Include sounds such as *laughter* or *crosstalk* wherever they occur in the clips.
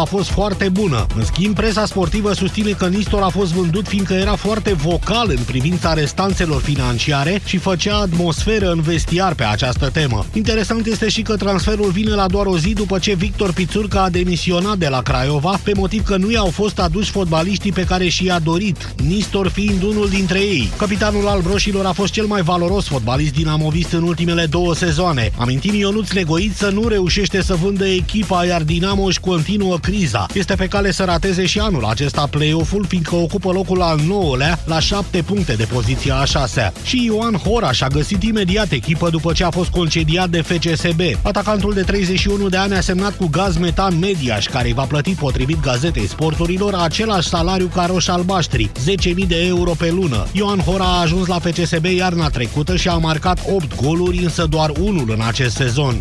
a fost foarte bună. În schimb, presa sportivă susține că Nistor a fost vândut fiindcă era foarte vocal în privința restanțelor financiare și făcea atmosferă în vestiar pe această temă. Interesant este și că transferul vine la doar o zi după ce Victor Pițurca a demisionat de la Craiova pe motiv că nu i-au fost aduși fotbaliștii pe care și-a dorit, Nistor fiind unul dintre ei. Capitanul albroșilor a fost cel mai valoros fotbalist dinamovist în ultimele două sezoane. Amintim Ionuț Negoiță nu reușește să vândă echipa, iar Dinamo își continuă criza. Este pe cale să rateze și anul acesta play-off-ul, fiindcă ocupă locul al 9-lea la 7 puncte de poziția a 6 Și Ioan Horaș și-a găsit imediat echipă după ce a fost concediat de FCSB. Atacantul de 31 de ani a semnat cu Gaz Metan Mediaș, care îi va plăti potrivit gazetei sporturilor același salariu ca roș albaștri, 10.000 de euro pe lună. Ioan Hora a ajuns la FCSB iarna trecută și a marcat 8 goluri, însă doar unul în acest sezon.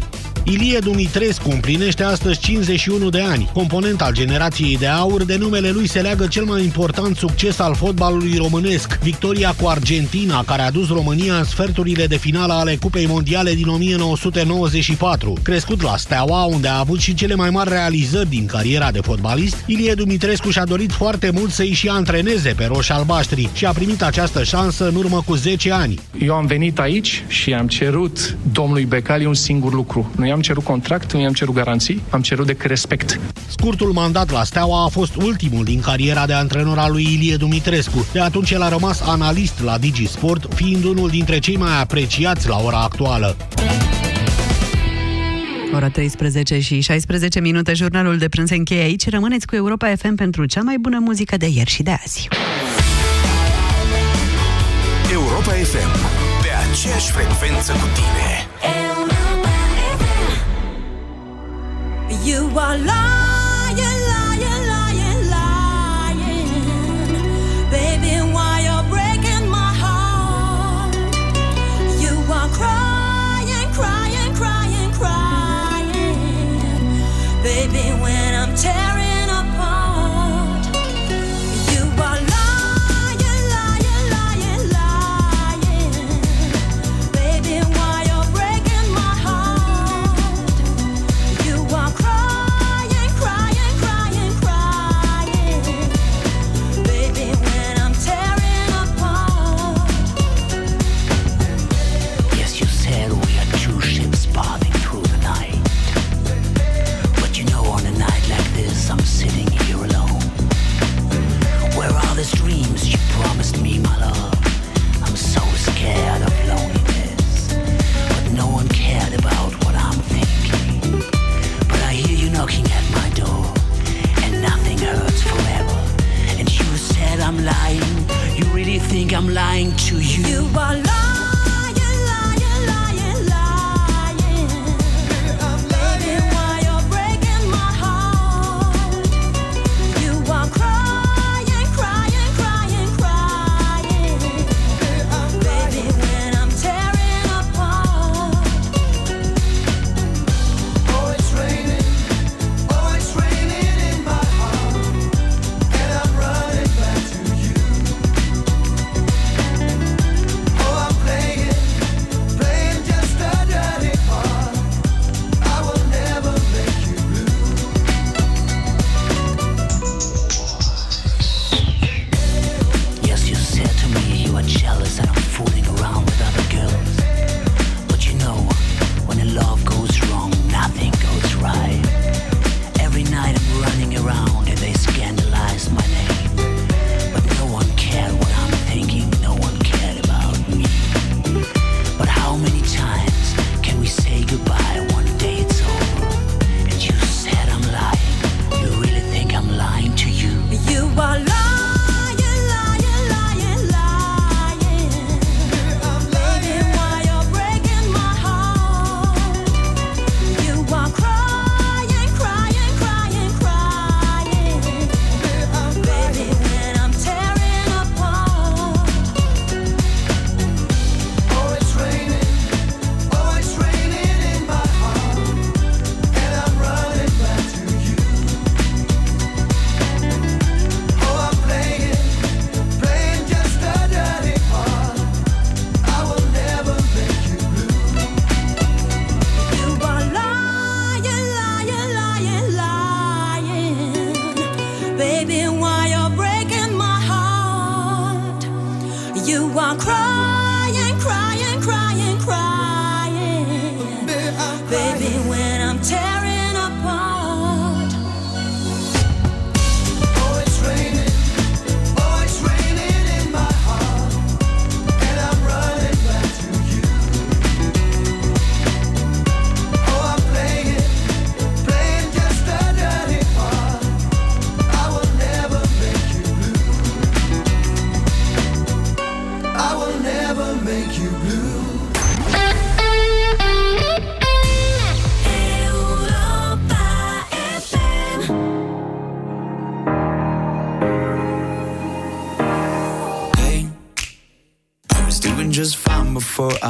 Ilie Dumitrescu împlinește astăzi 51 de ani. Component al generației de aur, de numele lui se leagă cel mai important succes al fotbalului românesc, victoria cu Argentina, care a dus România în sferturile de finală ale Cupei Mondiale din 1994. Crescut la Steaua, unde a avut și cele mai mari realizări din cariera de fotbalist, Ilie Dumitrescu și-a dorit foarte mult să-i și antreneze pe roșii albaștri și a primit această șansă în urmă cu 10 ani. Eu am venit aici și am cerut domnului Becali un singur lucru. Nu i-am cerut contract, nu i-am cerut garanții, am cerut de respect. Scurtul mandat la Steaua a fost ultimul din cariera de antrenor al lui Ilie Dumitrescu. De atunci el a rămas analist la Digi Sport, fiind unul dintre cei mai apreciați la ora actuală. Ora 13 și 16 minute, jurnalul de prânz încheie aici. Rămâneți cu Europa FM pentru cea mai bună muzică de ieri și de azi. Europa FM, pe aceeași frecvență cu tine. You are lying,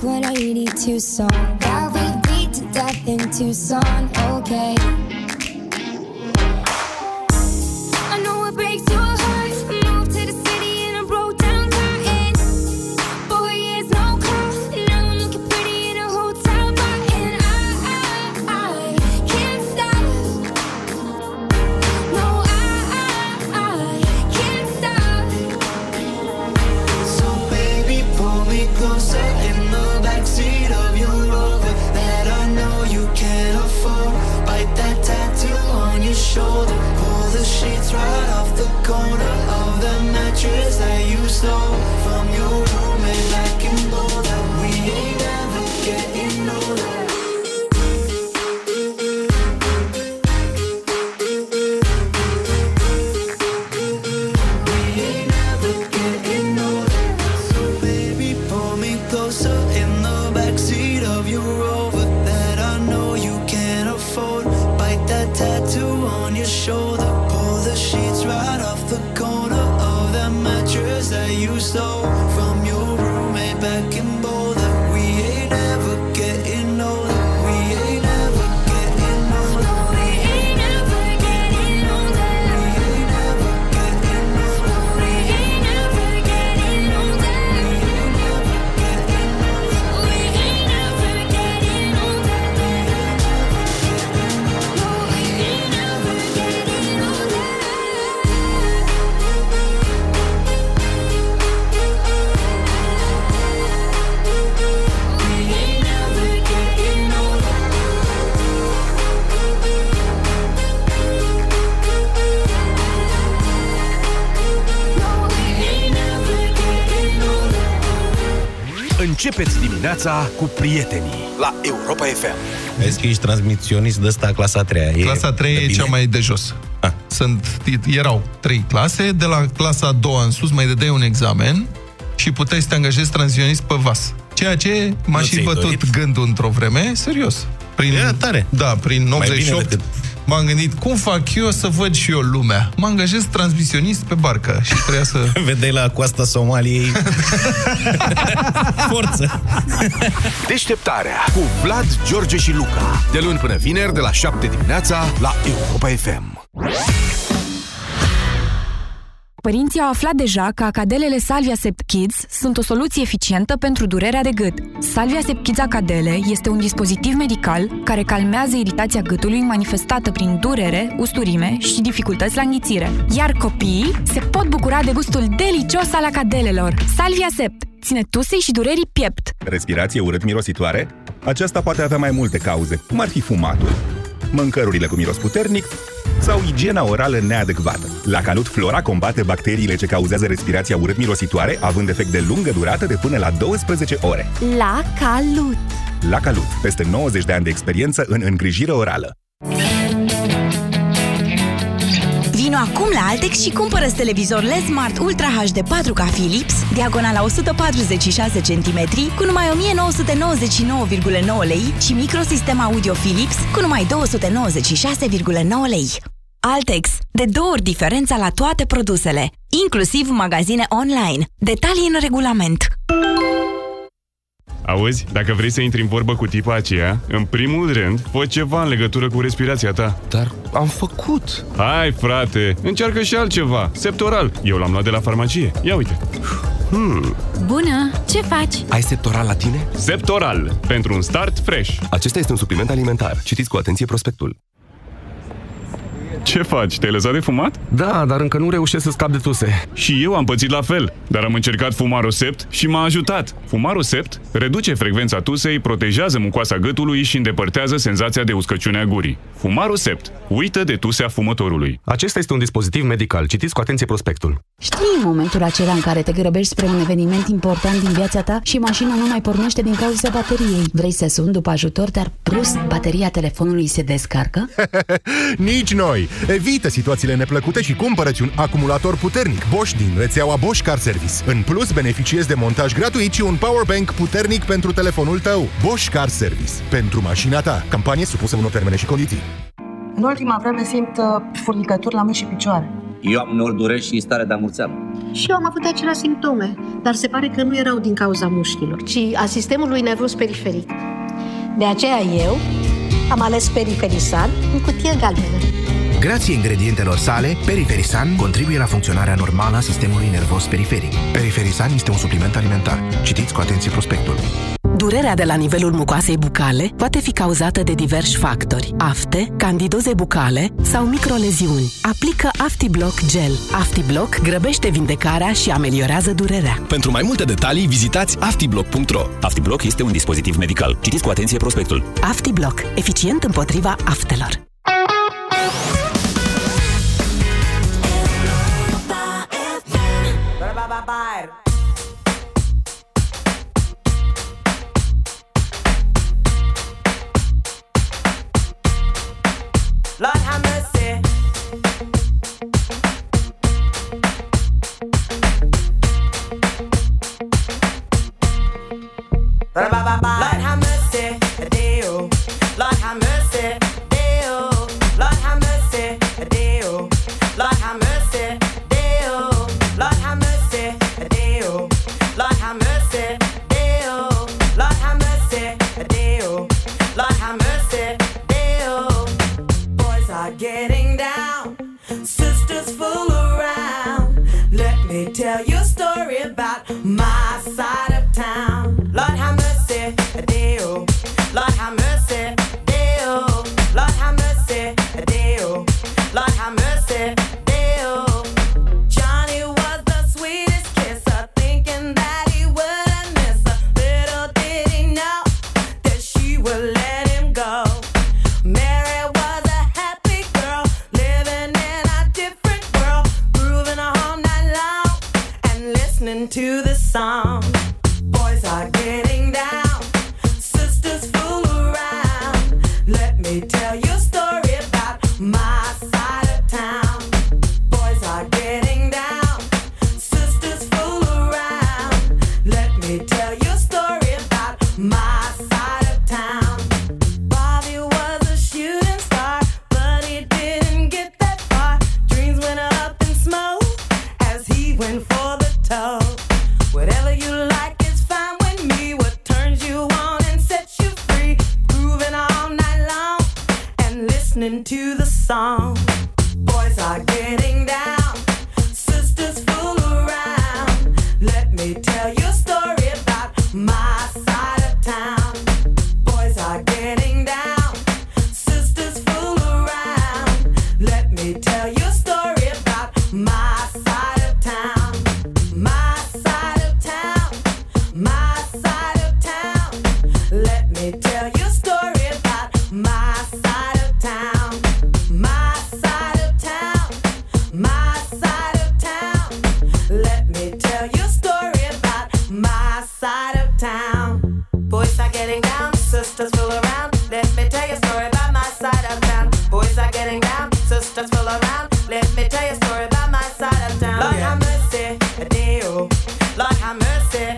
Blink 182 song that we beat to death in Tucson. Okay. Back in Începeți dimineața cu prietenii la Europa FM. Vezi că ești transmisionist de ăsta clasa 3 Clasa 3 e cea mai de jos. Ah. Sunt, erau trei clase, de la clasa a doua în sus mai dădeai un examen și puteai să te angajezi tranzionist pe vas. Ceea ce m-a Nu și ți-ai bătut dorit? gândul într-o vreme, serios. Prin, Era tare. Da, prin Mai bine 88 decât- m-am gândit, cum fac eu să văd și eu lumea? Mă angajez transmisionist pe barcă și trebuia să... *laughs* Vedeai la coasta Somaliei *laughs* Forță Deșteptarea cu Vlad, George și Luca. De luni până vineri, de la 7 dimineața, la Europa FM. Părinții au aflat deja că acadelele Salvia Sept Kids sunt o soluție eficientă pentru durerea de gât. Salvia Sept Kids Acadele este un dispozitiv medical care calmează iritația gâtului manifestată prin durere, usturime și dificultăți la înghițire. Iar copiii se pot bucura de gustul delicios al acadelelor. Salvia Sept ține tusei și durerii piept. Respirație urât-mirositoare? Aceasta poate avea mai multe cauze, cum ar fi fumatul, mâncărurile cu miros puternic sau igiena orală neadecvată. La Calut Flora combate bacteriile ce cauzează respirația urât-mirositoare, având efect de lungă durată de până la 12 ore. La Calut. La Calut, peste 90 de ani de experiență în îngrijire orală. Vino acum la Altex și cumpără televizor LED Smart Ultra HD 4K Philips, diagonala 146 cm, cu numai 1999,9 lei și microsistem audio Philips cu numai 296,9 lei. Altex. De două ori diferența la toate produsele, inclusiv magazine online. Detalii în regulament. Auzi, dacă vrei să intri în vorbă cu tipa aceea, în primul rând, fă ceva în legătură cu respirația ta. Dar am făcut. Hai, frate, încearcă și altceva. Septoral. Eu l-am luat de la farmacie. Ia uite. Hmm. Bună! Ce faci? Ai septoral la tine? Septoral. Pentru un start fresh. Acesta este un supliment alimentar. Citiți cu atenție prospectul. Ce faci? Te-ai lăsat de fumat? Da, dar încă nu reușesc să scap de tuse. Și eu am pățit la fel, dar am încercat Fumarul Sept și m-a ajutat. Fumarul Sept reduce frecvența tusei, protejează mucoasa gâtului și îndepărtează senzația de uscăciune a gurii. Fumarul Sept. Uită de tusea fumătorului. Acesta este un dispozitiv medical. Citiți cu atenție prospectul. Știi momentul acela în care te grăbești spre un eveniment important din viața ta și mașina nu mai pornește din cauza bateriei. Vrei să suni după ajutor, dar plus bateria telefonului se descarcă? *laughs* Nici noi! Evită situațiile neplăcute și cumpărăți un acumulator puternic Bosch din rețeaua Bosch Car Service. În plus, beneficiezi de montaj gratuit și un powerbank puternic pentru telefonul tău. Bosch Car Service. Pentru mașina ta. Campanie supusă unor termene și condiții. În ultima vreme simt uh, furnicături la mâini și picioare. Eu am uneori dureri și stare de amurțeală. Și eu am avut aceleași simptome, dar se pare că nu erau din cauza mușchilor, ci a sistemului nervos periferic. De aceea eu am ales Periferisan în cutie galbenă. Grație ingredientelor sale, Periferisan contribuie la funcționarea normală a sistemului nervos periferic. Periferisan este un supliment alimentar. Citiți cu atenție prospectul. Durerea de la nivelul mucoasei bucale poate fi cauzată de diversi factori. Afte, candidoze bucale sau microleziuni. Aplică AftiBlock Gel. AftiBlock grăbește vindecarea și ameliorează durerea. Pentru mai multe detalii, vizitați aftiblock.ro. Aftiblock este un dispozitiv medical. Citiți cu atenție prospectul. AftiBlock. Eficient împotriva aftelor. To the song. Boys are getting getting down, sisters fool around. Let me tell you a story by my side of town. Boys are getting down, sisters fool around. Let me tell you a story by my side of town. Lord have mercy, Dio. Lord have mercy.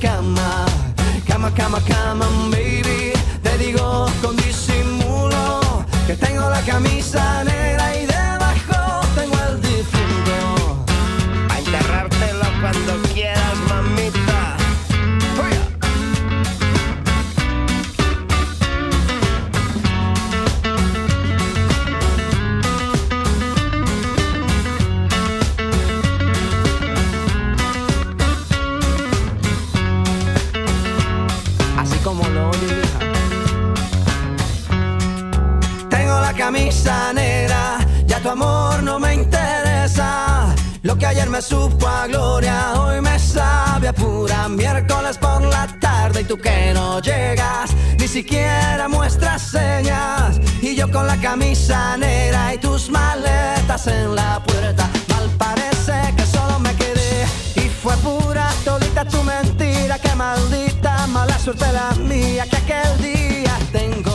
cama, cama, cama, cama, baby. Te digo con disimulo que tengo la camisa miércoles por la tarde y tú que no llegas, ni siquiera muestras señas. Y yo con la camisa negra y tus maletas en la puerta. Mal parece que solo me quedé y fue pura todita tu mentira. Que maldita mala suerte la mía que aquel día tengo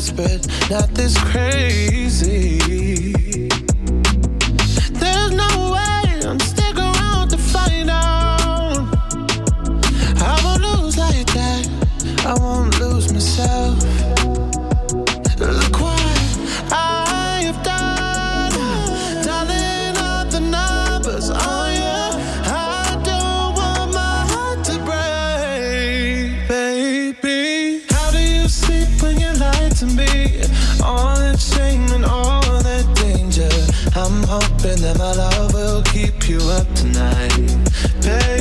desperate, not this crazy. hoping that my love will keep you up tonight. Baby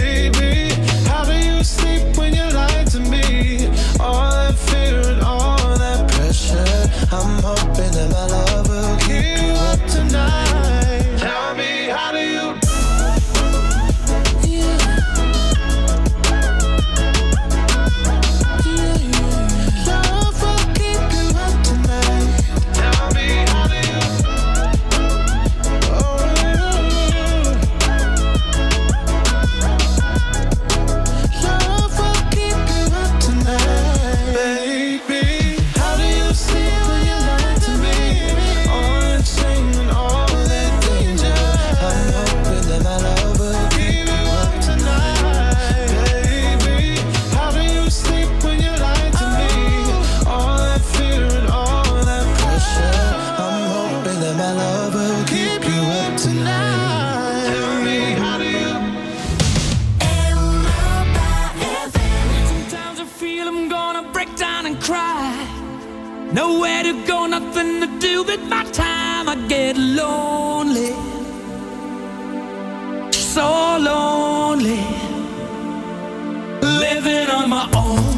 nothing to do with my time. I get lonely, so lonely, living on my own.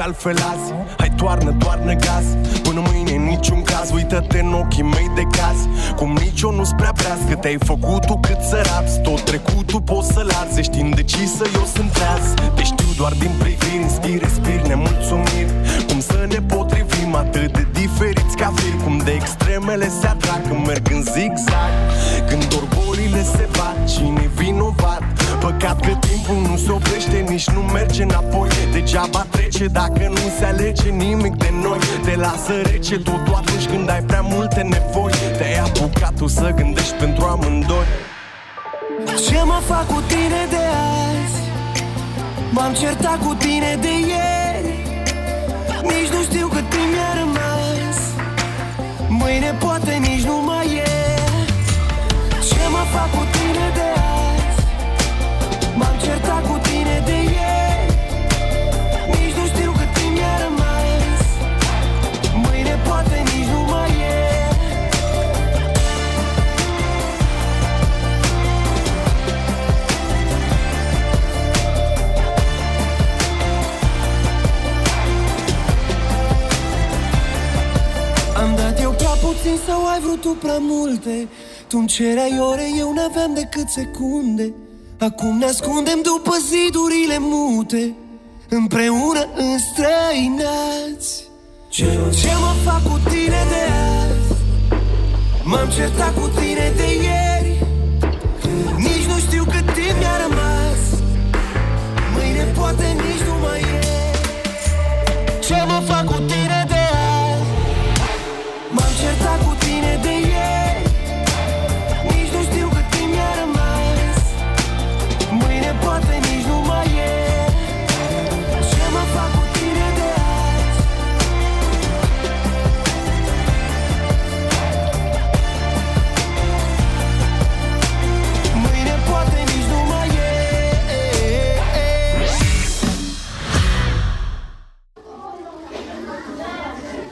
Ești altfel azi Hai toarnă, toarnă gaz. Până mâine în niciun caz Uită-te în ochii mei de caz. Cum nici eu nu-s prea breaz Că te-ai făcut tu cât să raps. Tot trecutul poți să-l arzi Ești indecisă, eu sunt treaz. Te știu doar din priviri Inspir, respir, nemulțumiri. Cum să ne potrivim atât de diferiți ca fir? Cum de extremele se atrag Când merg în zigzag? Când orbolile se bat Cine vinovat? Păcat că timpul nu se oprește, nici nu merge înapoi. Degeaba trece dacă nu se alege nimic de noi. Te lasă rece totul atunci când ai prea multe nevoi. Te-ai apucat tu să gândești pentru amândoi. Ce mă fac cu tine de azi? M-am certat cu tine de ieri. Nici nu știu cât timp mi-a rămas. Mâine poate nici nu mai e. Ce mă fac cu tine de azi? Puțin sau ai vrut tu prea multe? Tu-mi cereai ore, eu n-aveam decât secunde. Acum ne ascundem după zidurile mute Împreună înstrăinați. Ce, ce mă fac cu tine de azi? M-am certat cu tine de ieri. Nici nu știu cât timp mi-a rămas. Mâine poate nici nu mai e. Ce mă fac cu tine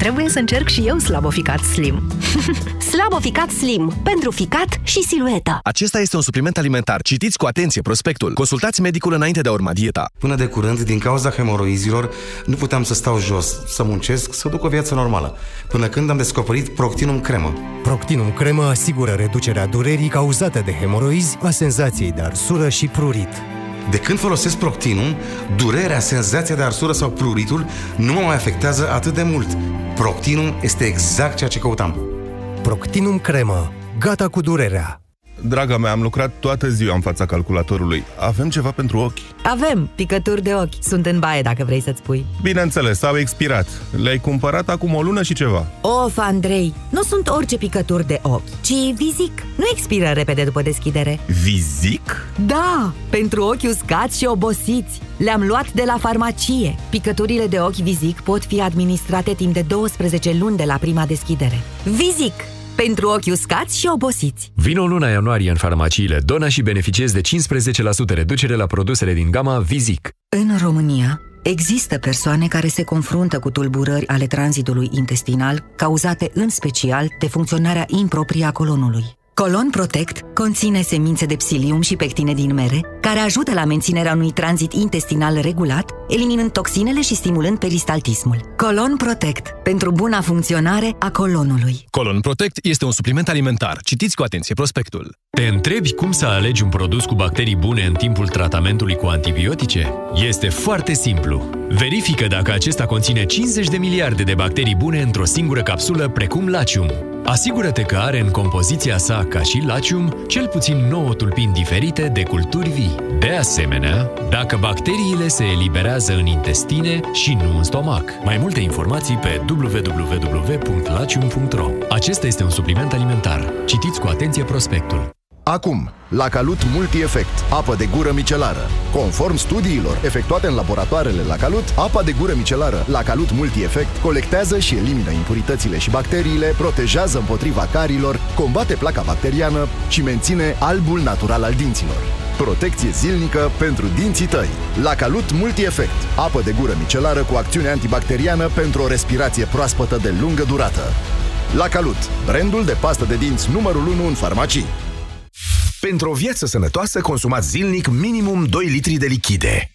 trebuie să încerc și eu Slaboficat Slim. *laughs* Slaboficat Slim. Pentru ficat și silueta. Acesta este un supliment alimentar. Citiți cu atenție prospectul. Consultați medicul înainte de a urma dieta. Până de curând, din cauza hemoroizilor, nu puteam să stau jos, să muncesc, să duc o viață normală. Până când am descoperit Proctinum Cremă. Proctinum Cremă asigură reducerea durerii cauzate de hemoroizi, a senzației de arsură și prurit. De când folosesc Proctinum, durerea, senzația de arsură sau pruritul nu mă mai afectează atât de mult. Proctinum este exact ceea ce căutam. Proctinum Cremă. Gata cu durerea. Draga mea, am lucrat toată ziua în fața calculatorului. Avem ceva pentru ochi? Avem picături de ochi. Sunt în baie dacă vrei să-ți pui. Bineînțeles, au expirat. Le-ai cumpărat acum o lună și ceva. Of, Andrei, nu sunt orice picături de ochi, ci Vizic. Nu expiră repede după deschidere. Vizic? Da, pentru ochi uscați și obosiți. Le-am luat de la farmacie. Picăturile de ochi Vizic pot fi administrate timp de 12 luni de la prima deschidere. Vizic! Pentru ochi uscați și obosiți. Vino luna ianuarie în farmaciile Dona și beneficiezi de 15% reducere la produsele din gama Vizic. În România, există persoane care se confruntă cu tulburări ale tranzitului intestinal, cauzate în special de funcționarea improprie a colonului. Colon Protect conține semințe de psilium și pectine din mere, care ajută la menținerea unui tranzit intestinal regulat, eliminând toxinele și stimulând peristaltismul. Colon Protect, pentru buna funcționare a colonului. Colon Protect este un supliment alimentar. Citiți cu atenție prospectul. Te întrebi cum să alegi un produs cu bacterii bune în timpul tratamentului cu antibiotice? Este foarte simplu. Verifică dacă acesta conține 50 de miliarde de bacterii bune într-o singură capsulă, precum Lacium. Asigură-te că are în compoziția sa, ca și Lacium, cel puțin 9 tulpini diferite de culturi vii. De asemenea, dacă bacteriile se eliberează în intestine și nu în stomac. Mai multe informații pe www.lacium.ro Acesta este un supliment alimentar. Citiți cu atenție prospectul. Acum, la Calut Multi-Efect, apă de gură micelară. Conform studiilor efectuate în laboratoarele la Calut, apa de gură micelară la Calut Multi-Efect colectează și elimină impuritățile și bacteriile, protejează împotriva carilor, combate placa bacteriană și menține albul natural al dinților. Protecție zilnică pentru dinții tăi. La Calut Multi-Efect, apă de gură micelară cu acțiune antibacteriană pentru o respirație proaspătă de lungă durată. La Calut, brandul de pastă de dinți numărul 1 în farmacii. Pentru o viață sănătoasă, consumați zilnic minimum 2 litri de lichide.